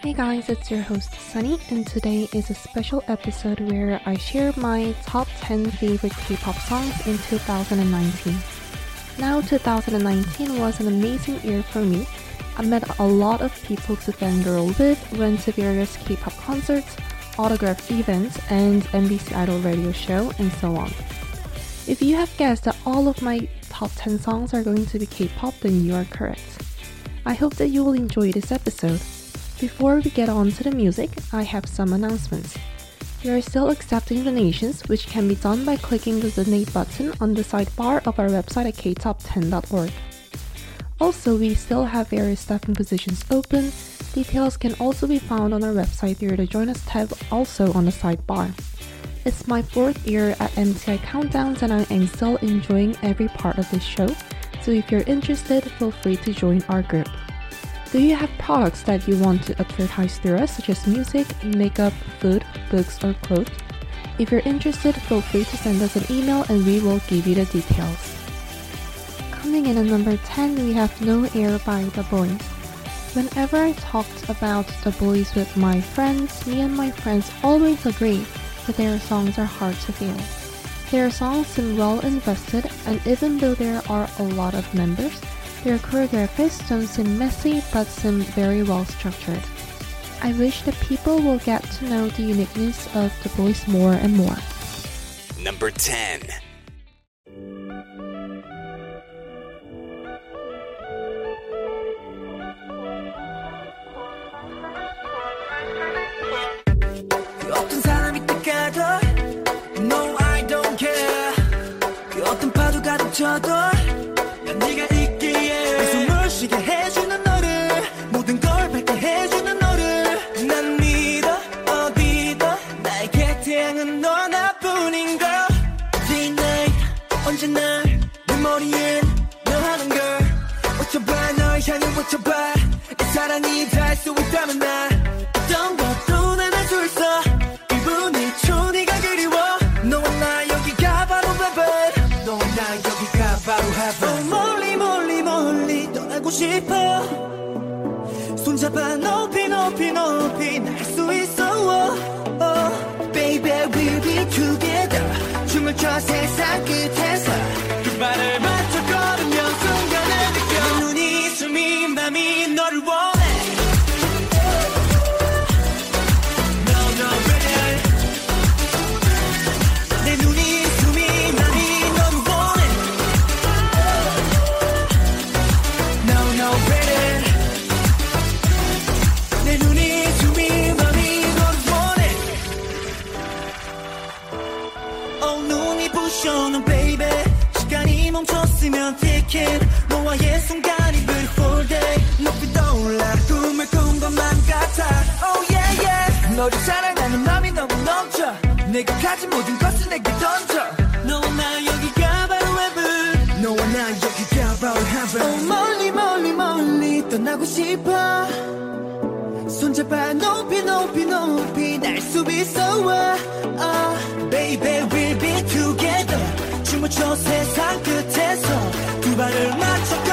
Hey guys, it's your host Sunny, and today is a special episode where I share my top 10 favorite K-pop songs in 2019. Now, 2019 was an amazing year for me. I met a lot of people to fangirl with, went to various K-pop concerts, autograph events, and MBC Idol radio show, and so on. If you have guessed that all of my top 10 songs are going to be K-pop, then you are correct. I hope that you will enjoy this episode. Before we get on to the music, I have some announcements. We are still accepting donations, which can be done by clicking the donate button on the sidebar of our website at ktop10.org. Also, we still have various staffing positions open. Details can also be found on our website through the Join Us tab, also on the sidebar. It's my fourth year at MCI Countdowns and I am still enjoying every part of this show, so if you're interested, feel free to join our group. Do you have products that you want to advertise through us, such as music, makeup, food, books, or clothes? If you're interested, feel free to send us an email and we will give you the details. Coming in at number 10, we have No Air by The Boyz. Whenever I talked about The Boyz with my friends, me and my friends always agree that their songs are hard to feel. Their songs seem well invested, and even though there are a lot of members, their choreographies don't seem messy but seem very well structured. I wish that people will get to know the uniqueness of the boys more and more. Number 10. 내가 가진 모든 것을 내게 던져. 너와 나 여기가 바로 heaven. 너와 나 여기가 바로 heaven. oh, 멀리 멀리 멀리 떠나고 싶어. 손잡아 높이 높이 높이 날수 있어. uh, Baby we'll be together. 춤을 춰 세상 끝에서 두 발을 맞춰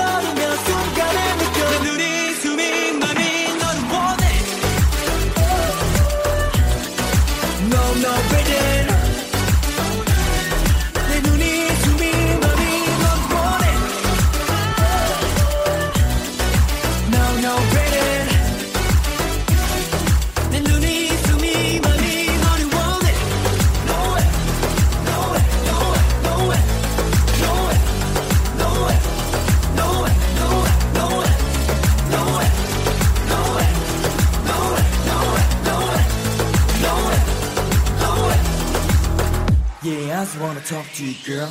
talk to you girl.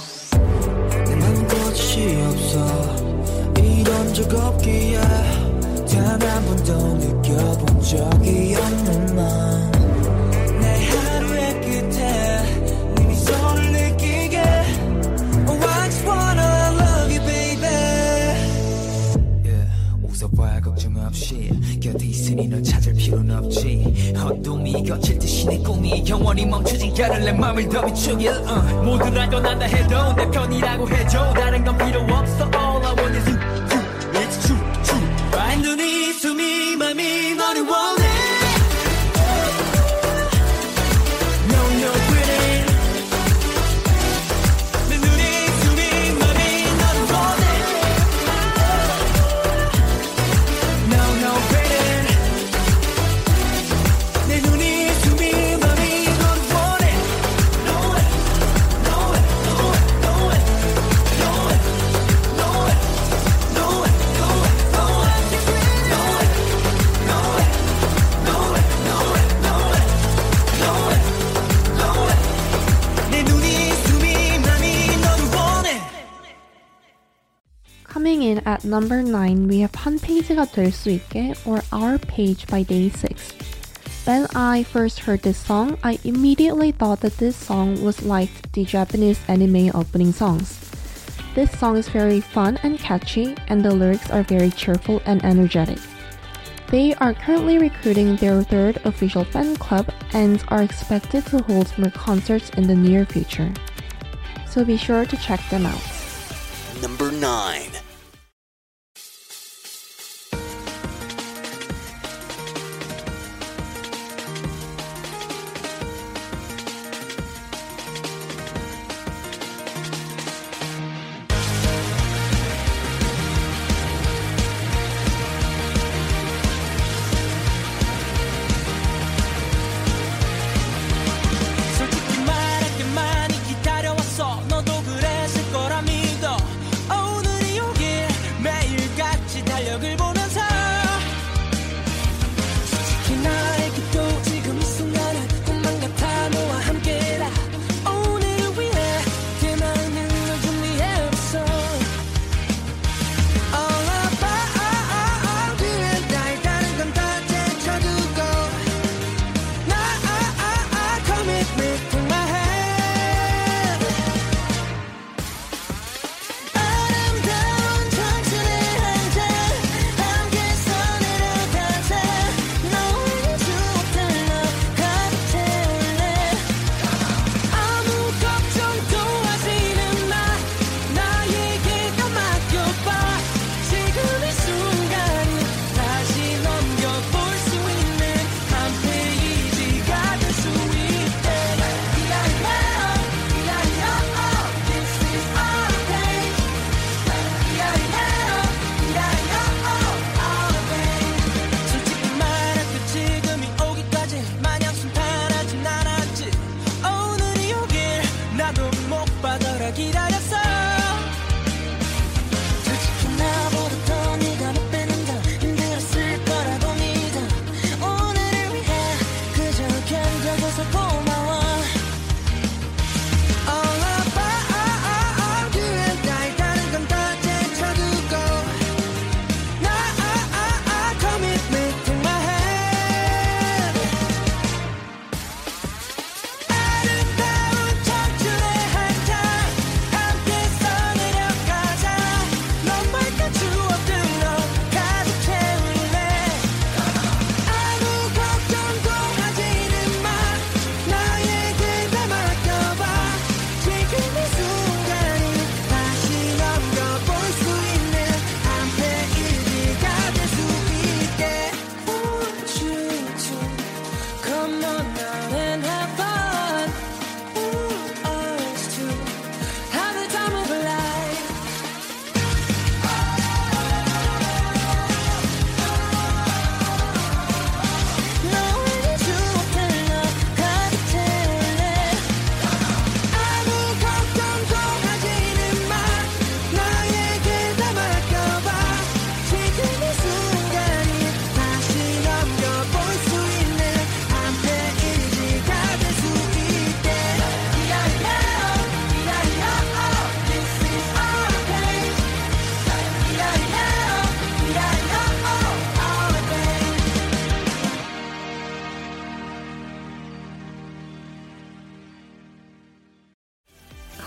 내 맘은 거짓이 없어. 이런 적 없기에 단 한 번도 느껴본 적이 없는 맘 내 하루의 끝에 네 미소를 느끼게. Oh I just wanna love you baby. Yeah, 웃어봐 걱정 없이 곁에 있으니 널 찾을 필요는 없지. 어둠이 거칠 듯이 내 꿈이 영원히 멈추지. 않을 내 맘을 더 비추길 uh. 알건 안다 해도 내 편이라고 해줘. 다른 건 필요 없어. All I want is you, you It's true, true 내 눈이 at number 9, we have 한 페이지가 될 수 있게 or Our Page by Day 6. When I first heard this song, I immediately thought that this song was like the Japanese anime opening songs. This song is very fun and catchy, and the lyrics are very cheerful and energetic. They are currently recruiting their third official fan club and are expected to hold more concerts in the near future. So be sure to check them out. Number 9.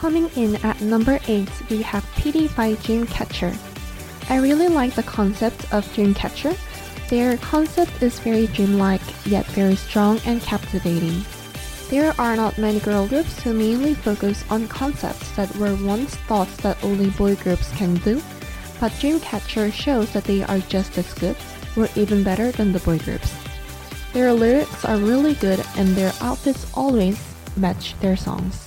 Coming in at number 8, we have PIRI by Dreamcatcher. I really like the concept of Dreamcatcher. Their concept is very dreamlike, yet very strong and captivating. There are not many girl groups who mainly focus on concepts that were once thought that only boy groups can do, but Dreamcatcher shows that they are just as good, or even better than the boy groups. Their lyrics are really good and their outfits always match their songs.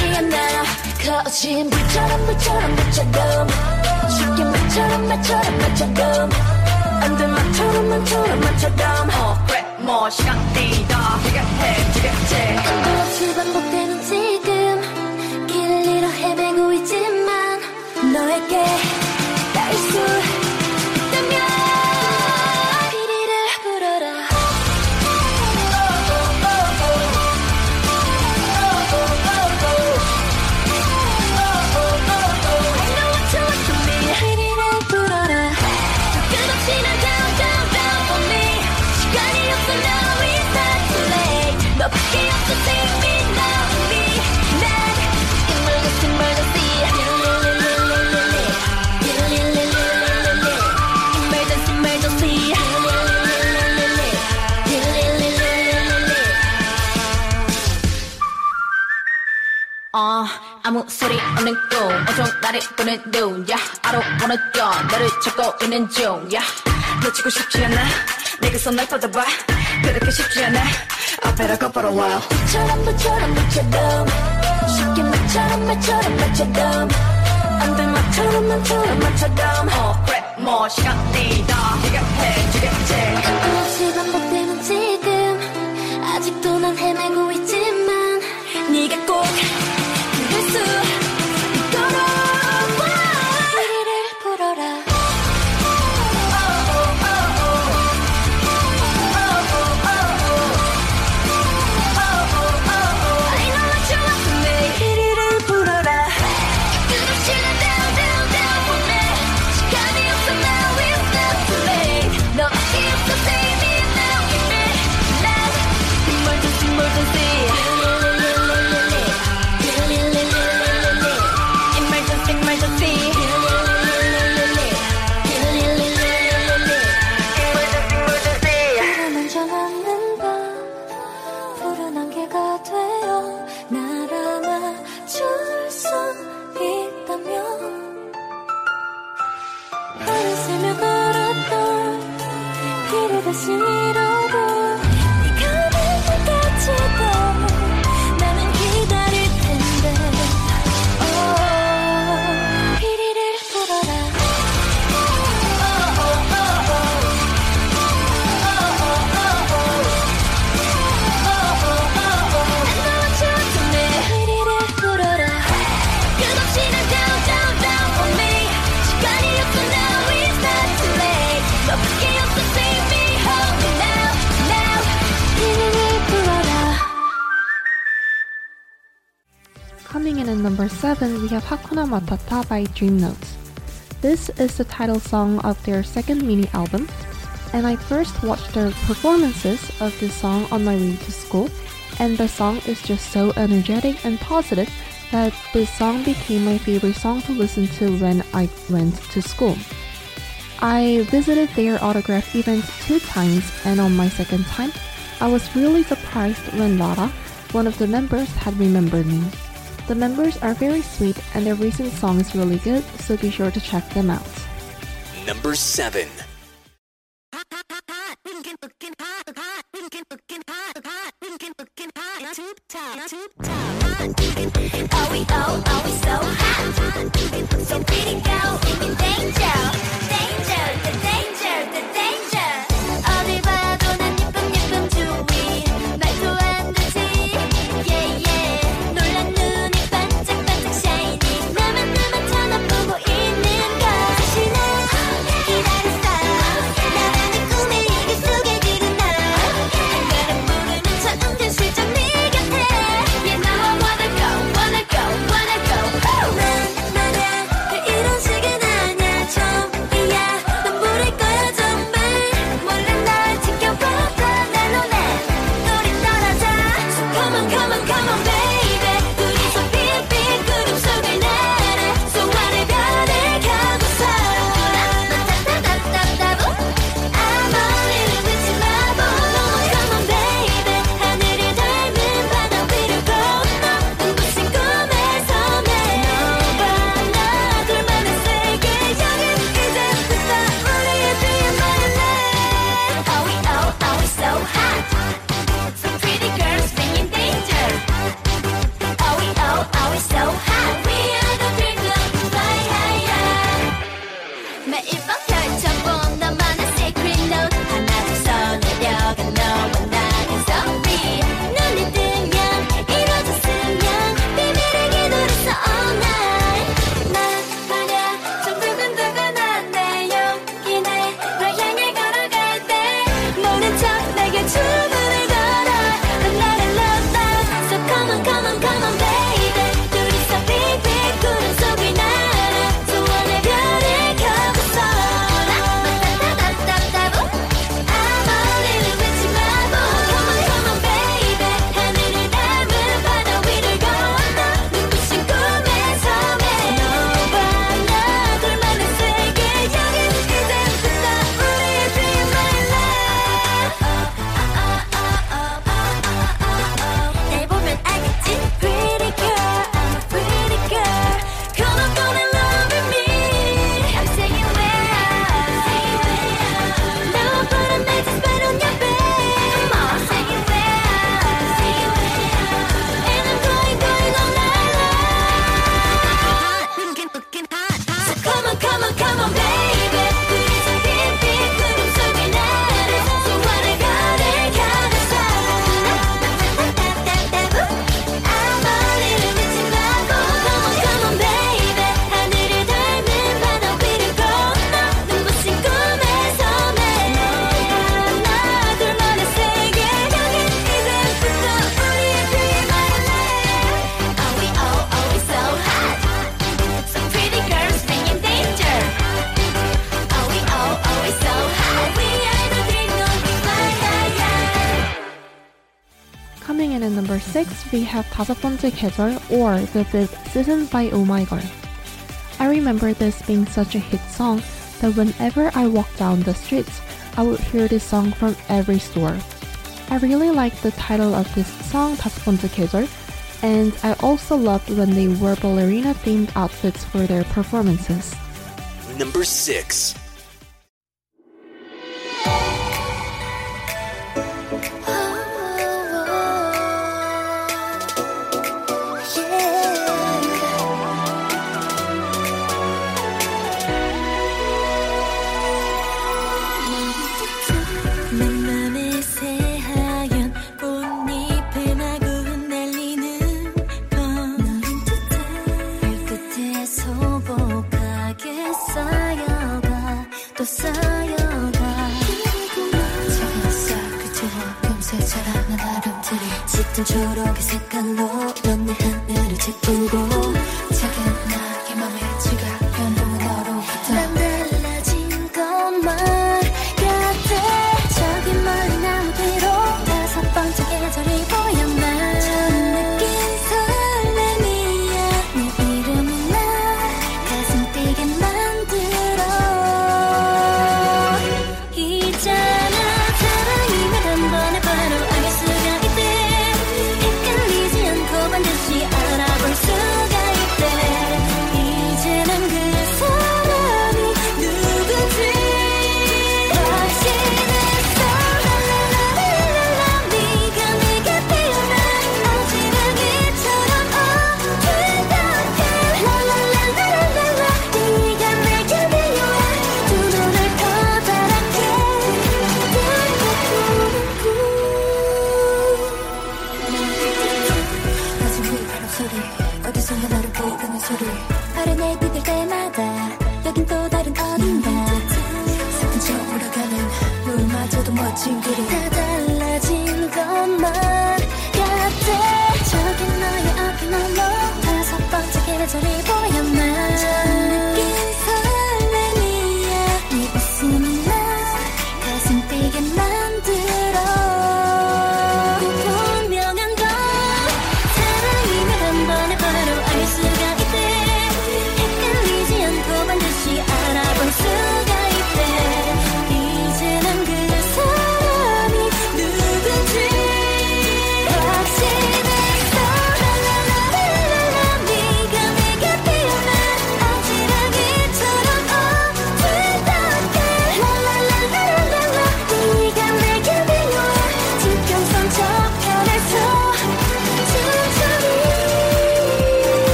거진 불처럼 불처럼 불처럼 쉽게 말처럼 말처럼 말처럼 안돼 말처럼 말처럼 말처럼 어 그래 뭐 시간 뛰다 해가 해지겠지 끝도 없이 반복되는 지금 길 잃어 헤매고 있지만 너에게 닿을 수 나를 보는 눈야 I don't wanna go 나를 찾고 있는 중야? 놓치고 싶지 않아? 내게서 날 뻗어봐. 그렇게 쉽지 않아? I better go for a while 처럼 부처럼 부처럼 쉽게 말처럼 말처럼 말처럼 안돼 말처럼 말처럼 말처럼 어 그래 뭐 시간 뛰다. 네가 해주겠지 끝없이 반복되는 지금. 아직도 난 헤매고 있지만 네가 꼭 그럴 수 we have Hakuna Matata by Dream Notes. This is the title song of their second mini album, and I first watched their performances of this song on my way to school, and the song is just so energetic and positive that this song became my favorite song to listen to when I went to school. I visited their autograph event two times, and on my second time, I was really surprised when Lara, one of the members, had remembered me. The members are very sweet, and their recent song is really good, so be sure to check them out. Number 7. Are we oh, are we so hot? we have 다섯 번째 계절 or the fifth season by Oh My Girl. I remember this being such a hit song that whenever I walked down the streets, I would hear this song from every store. I really liked the title of this song, 다섯 번째 계절, and I also loved when they wore ballerina themed outfits for their performances. Number 6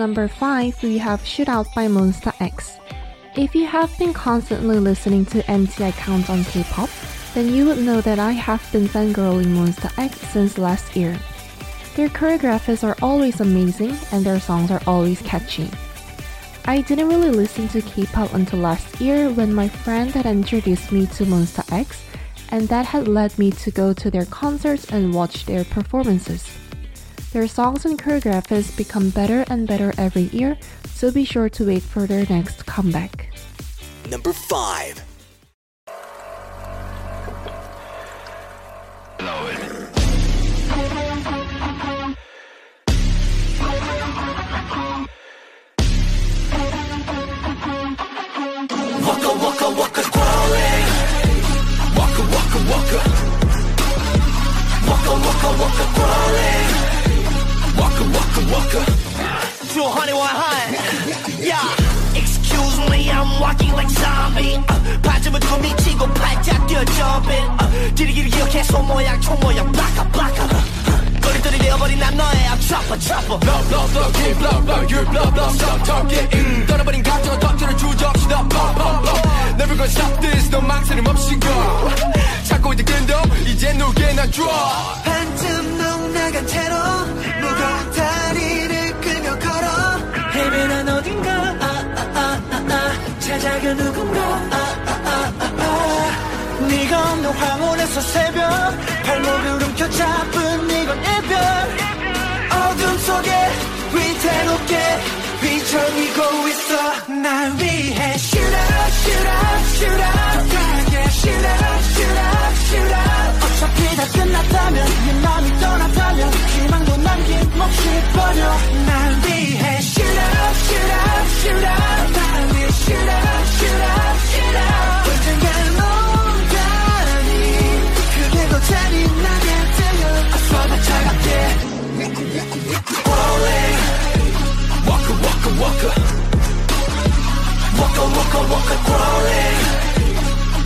number 5, we have Shootout by Monsta X. If you have been constantly listening to empty counts on K-pop, then you would know that I have been fangirling Monsta X since last year. Their choreographers are always amazing and their songs are always catchy. I didn't really listen to K-pop until last year when my friend had introduced me to Monsta X and that had led me to go to their concerts and watch their performances. Their songs and choreographies become better and better every year, so be sure to wait for their next comeback. Number 5 Waka waka Waka waka waka Waka. Waka waka waka waka waka. To a honey one hunt. Yeah. Excuse me, I'm walking like zombie. Uh, 발자국 두고 미치고 발짝 뛰어 jumping. Uh, 길이 길이 기억해 손 모양 총 모양 블라카 블라카. Uh. 리들이 되어버린 난 너의 chopper chopper Blow blow blow keep blow blow you blow blow stop talking 음, 떠나버린 감정을 던지는 주저없이 너 pop pop pop Never gonna stop this 너 망설임 없이 가 찾고 있던 끈도 이제 누게 난 줘. 반쯤 넉 나간 채로 무거운 다리를 끌며 걸어 헤매는 어딘가 아, 아, 아, 아, 아. 찾아가 누군가 아, 아, 아, 아, 아. 없는 황혼에서 새벽 발목을 움켜 잡은 이건 이별 어둠 속에 위태롭게 휘청이고 있어 날 위해 Shoot up, shoot up, shoot up 강하게 Shoot up, shoot up, shoot up 어차피 다 끝났다면 네 맘이 떠났다면 희망도 남김없이 버려 날 위해 Shoot up, shoot up, shoot up 날 위해 Shoot up, shoot up, shoot up 언젠간 잔인하게 들려 아파도 차갑게 Falling Waka waka waka Waka waka waka crawling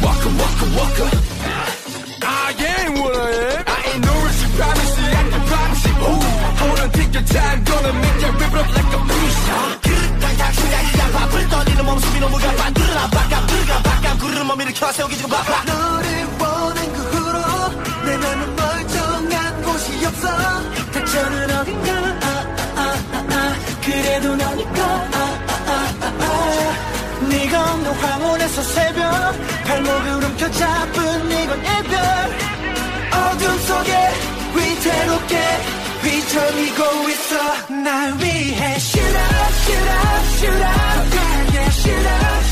Waka waka waka I ain't what I am I ain't no reciprocity I can promise you Ooh, Hold on take your time Gonna make you rip it up like a push 그릇당 당신야이야 밥을 떠니는 몸숨이 너무 가빠 들어라 바깥 들어가 바깥 구름 몸 일으켜 세우기 지금 바빠 너를 보낸 그 없어. 닥쳐는 어딘가. 아, 아, 아, 아. 그래도 너니까. 아, 아, 아, 아, 아. 네가 없는 황혼에서 새벽 발목을 움켜 잡은 이건 이별. 어둠 속에 위태롭게 휘청이고 있어. 날 위해 Shoot up, shoot up, shoot up. yeah, up, shoot up,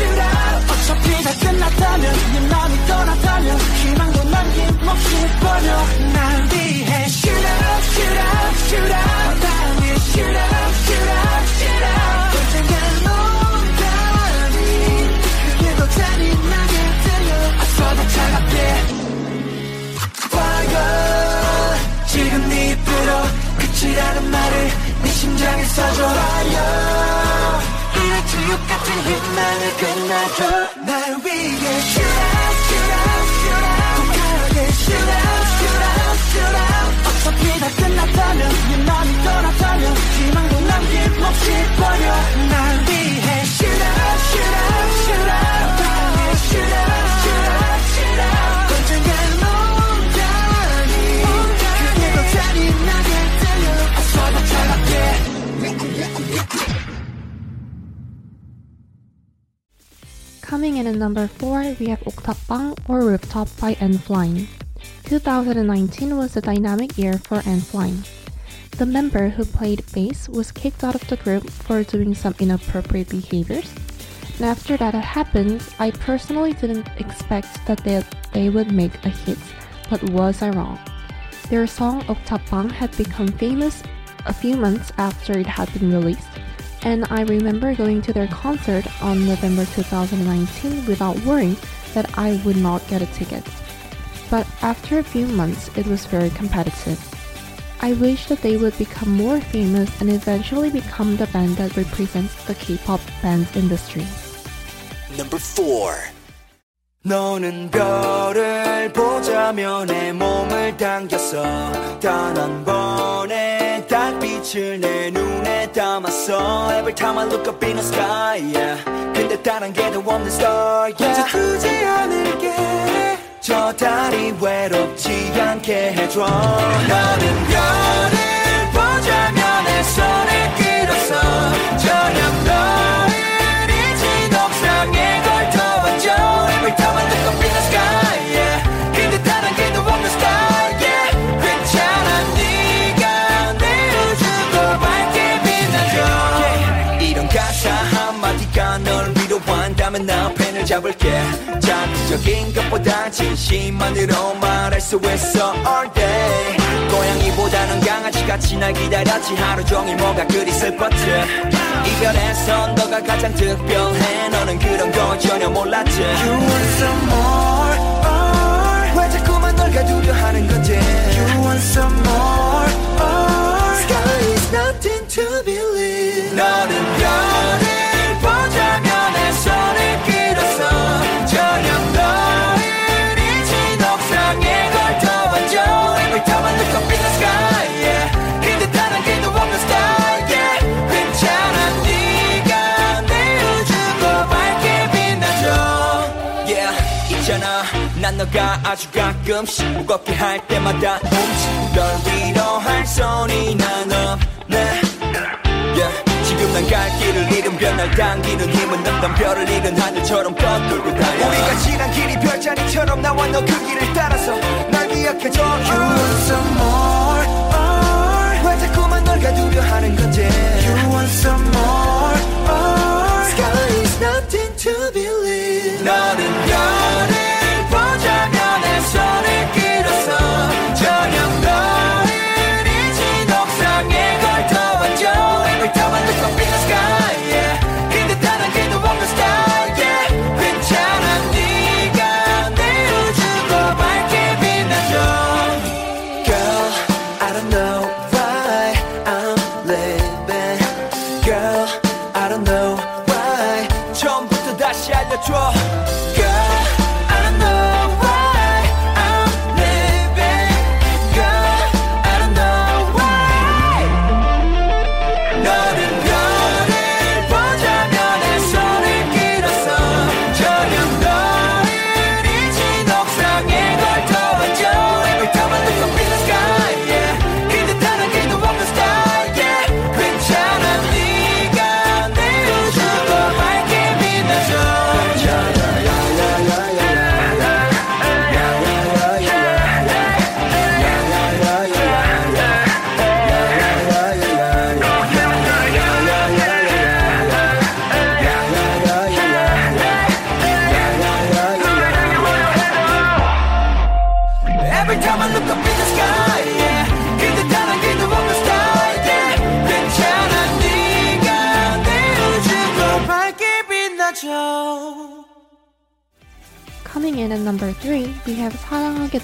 shoot up 어차피 다 끝났다면 네 맘이 떠났다면 희망도 남김없이 버려. 날 위해 Shoot up, shoot up, shoot up. 날 위해 Shoot up, shoot up, shoot up. 언젠간 온다니 그게 더 잔인하게 들려 아파도 차갑게 Fire 지금 네 입으로 끝이라는 말을 네 심장에 써줘. Fire 지옥 같은 희망을 끝내줘 날 위해 Shoot up, shoot up, shoot up 강하게 Shoot up, shoot up, shoot up 어차피 다 끝났다면 네 맘이 떠났다면 희망도 남김없이 버려 날 위해 Shoot up, shoot up, shoot 날 위해 Shoot up, shoot up, shoot up 언젠간 Coming in at number 4, we have Oktapang or Rooftop by N-Flying. 2019 was a dynamic year for N-Flying. The member who played bass was kicked out of the group for doing some inappropriate behaviors. And after that happened, I personally didn't expect that they, they would make a hit, but was I wrong? Their song Oktapang had become famous a few months after it had been released, and I remember going to their concert on November 2019 without worrying that I would not get a ticket. But after a few months, it was very competitive. I wish that they would become more famous and eventually become the band that represents the K-pop band industry. Number 4. 너는 별을 보자며 내 몸을 당겼어 단 한 번의 달빛을 내 눈에 담았어 Every time I look up in the sky yeah. 근데 다른 게더 없는 star yeah. 혼자 두지 않을게 저 달이 외롭지 않게 해줘 너는 별을 보자며 내 손을 끌었어 저녁 너를 이 지독상에 걸터왔죠 Every time I look up 위로한다면 나 펜을 잡을게. 자극적인 것보다 진심만으로 말할 수 있어 all day. 고양이보다는 강아지같이 날 기다렸지. 하루 종일 뭐가 그리 슬펐지? 이별에선 너가 가장 특별해. 너는 그런 거 전혀 몰랐지. You want some more or 왜 자꾸만 널 가두려 하는 건지. You want some more 난 너가 아주 가끔씩 무겁게 할 때마다 움직 널 위로할 소리 난 없네. Yeah. 지금 난 갈 길을 잃은 별날 당기는 힘은 없던 별을 잃은 하늘처럼 떠돌고 다녀 우리가 지난 길이 별자리처럼 나와 너 그 길을 따라서 날 기억해줘. You want some more? More 왜 자꾸만 널 가두려 하는 건지. You want some more? More Sky is nothing to believe. 너는 별을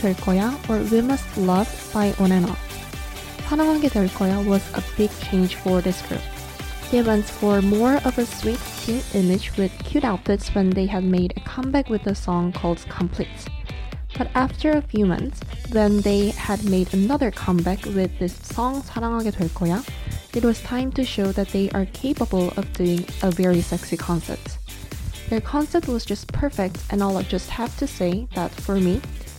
될 거야 or We Must Love by On and Off. 사랑하게 될 거야 was a big change for this group. They went for more of a sweet teen image with cute outfits when they had made a comeback with a song called Complete. But after a few months, when they had made another comeback with this song 사랑하게 될 거야, it was time to show that they are capable of doing a very sexy concert. Their concept was just perfect, and I'll just have to say that for me,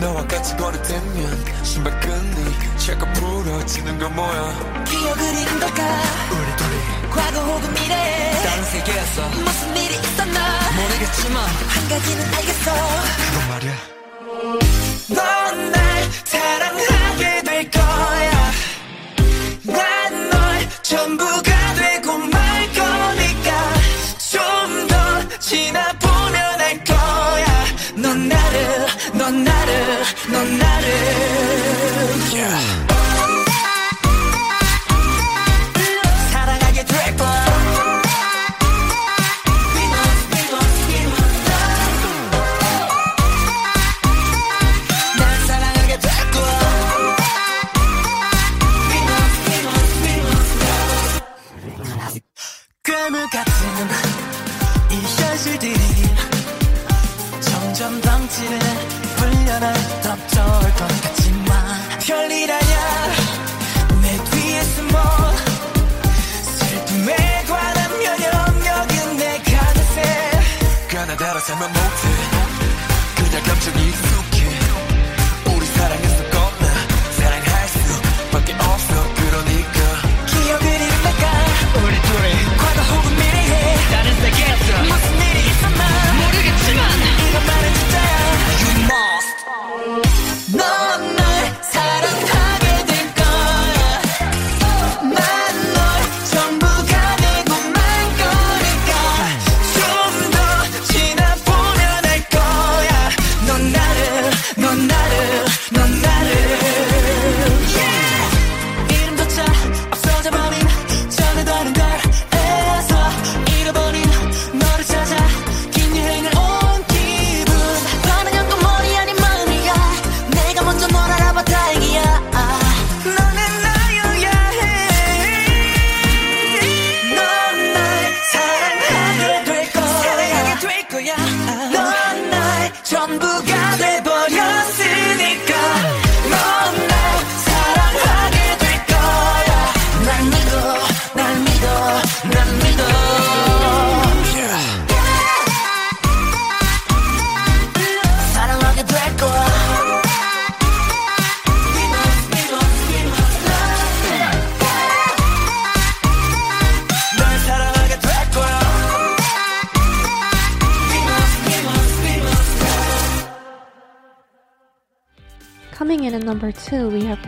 너와 같이 걸을 때면 신발끈이 자꾸 부러지는 건 뭐야? 기억을 잃은 걸까 우리 둘이 과거 혹은 미래에 다른 세계에서 무슨 일이 있었나. 모르겠지만 한 가지는 알겠어. 그건 말이야. 넌날 사랑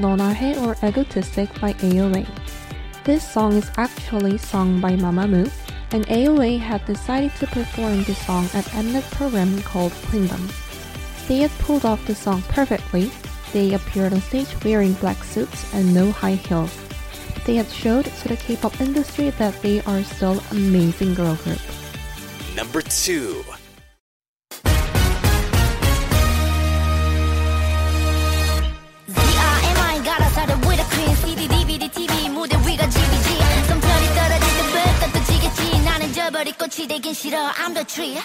Neona Hae or Egotistic by AOA. This song is actually sung by Mamamoo, and AOA had decided to perform the song at Mnet program called Queendom. They had pulled off the song perfectly. They appeared on stage wearing black suits and no high heels. They had showed to the K-pop industry that they are still an amazing girl group. Number 2 나는 저버리 꽃이 되긴 싫어. I'm the tree.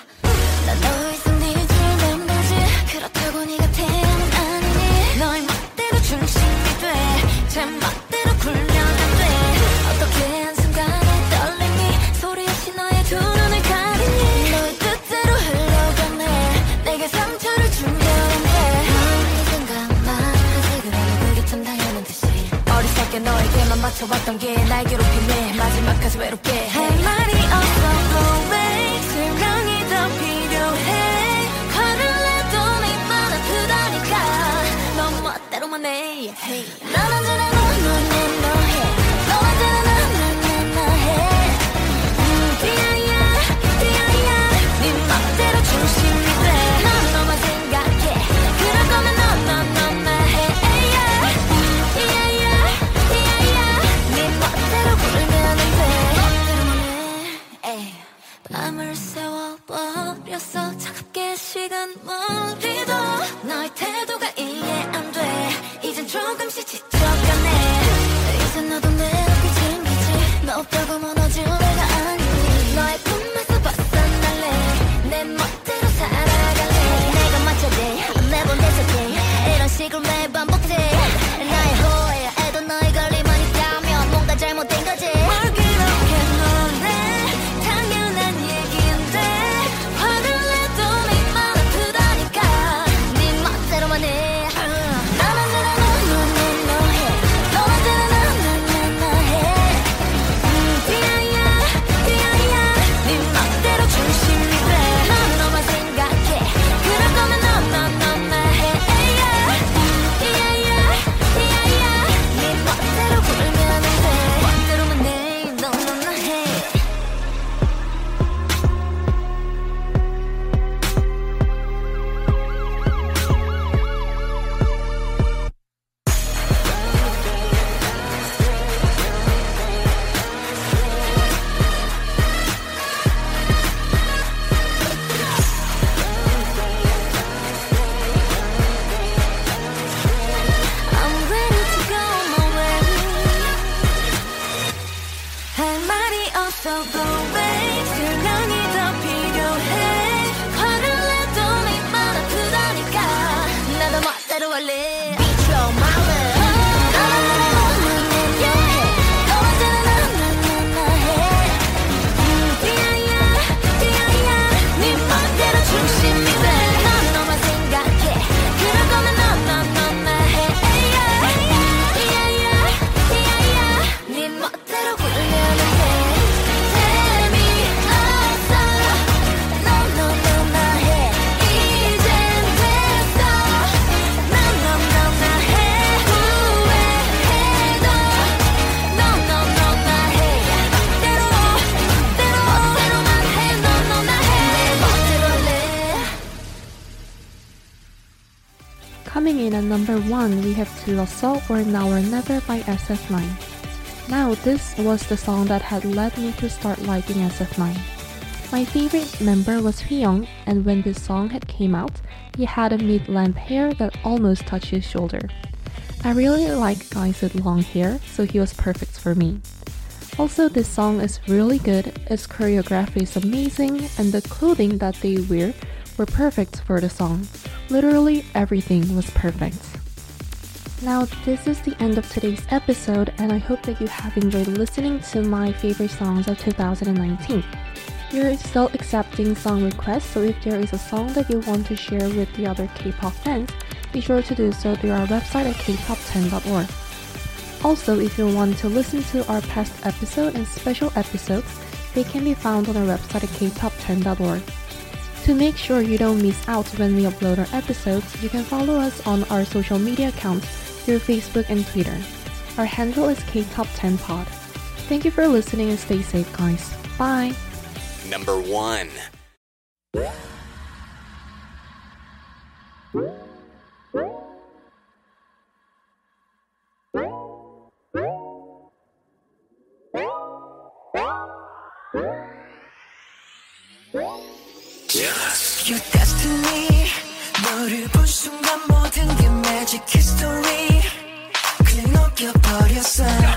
난너 있음 네줄 맴돌지. 그렇다고 네가 태양은 아니니. 너의 멋대로 중심이 돼제 멋대로 굴면 안돼. 어떻게 한 맞춰왔던 게 날 괴롭히네 마지막까지 외롭게 할 말이 없어 go away 설명이 더 필요해. 화를 내도 네만 아프다니까. 넌 멋대로만 해. 난 언제나 너너너너해. 너 언제나 나나나나해. 디아야 디아야. 네 중심이 돼 생겼어. 차갑게 식은 물이도 나의 태도 number 1, we have Soul or Now or Never by SF9. Now, this was the song that had led me to start liking SF9. My favorite member was Hwiyoung, and when this song had came out, he had a mid-length hair that almost touched his shoulder. I really like guys with long hair, so he was perfect for me. Also, this song is really good, its choreography is amazing, and the clothing that they wear were perfect for the song. Literally everything was perfect. Now, this is the end of today's episode, and I hope that you have enjoyed listening to my favorite songs of 2019. We're still accepting song requests, so if there is a song that you want to share with the other K-pop fans, be sure to do so through our website at kpop10.org. Also, if you want to listen to our past episode and special episodes, they can be found on our website at kpop10.org. To make sure you don't miss out when we upload our episodes, you can follow us on our social media accounts through Facebook and Twitter. Our handle is KPop10Pod. Thank you for listening and stay safe, guys. Bye! Number 1. 순간 모든 게 magic history. 그냥 녹여버렸어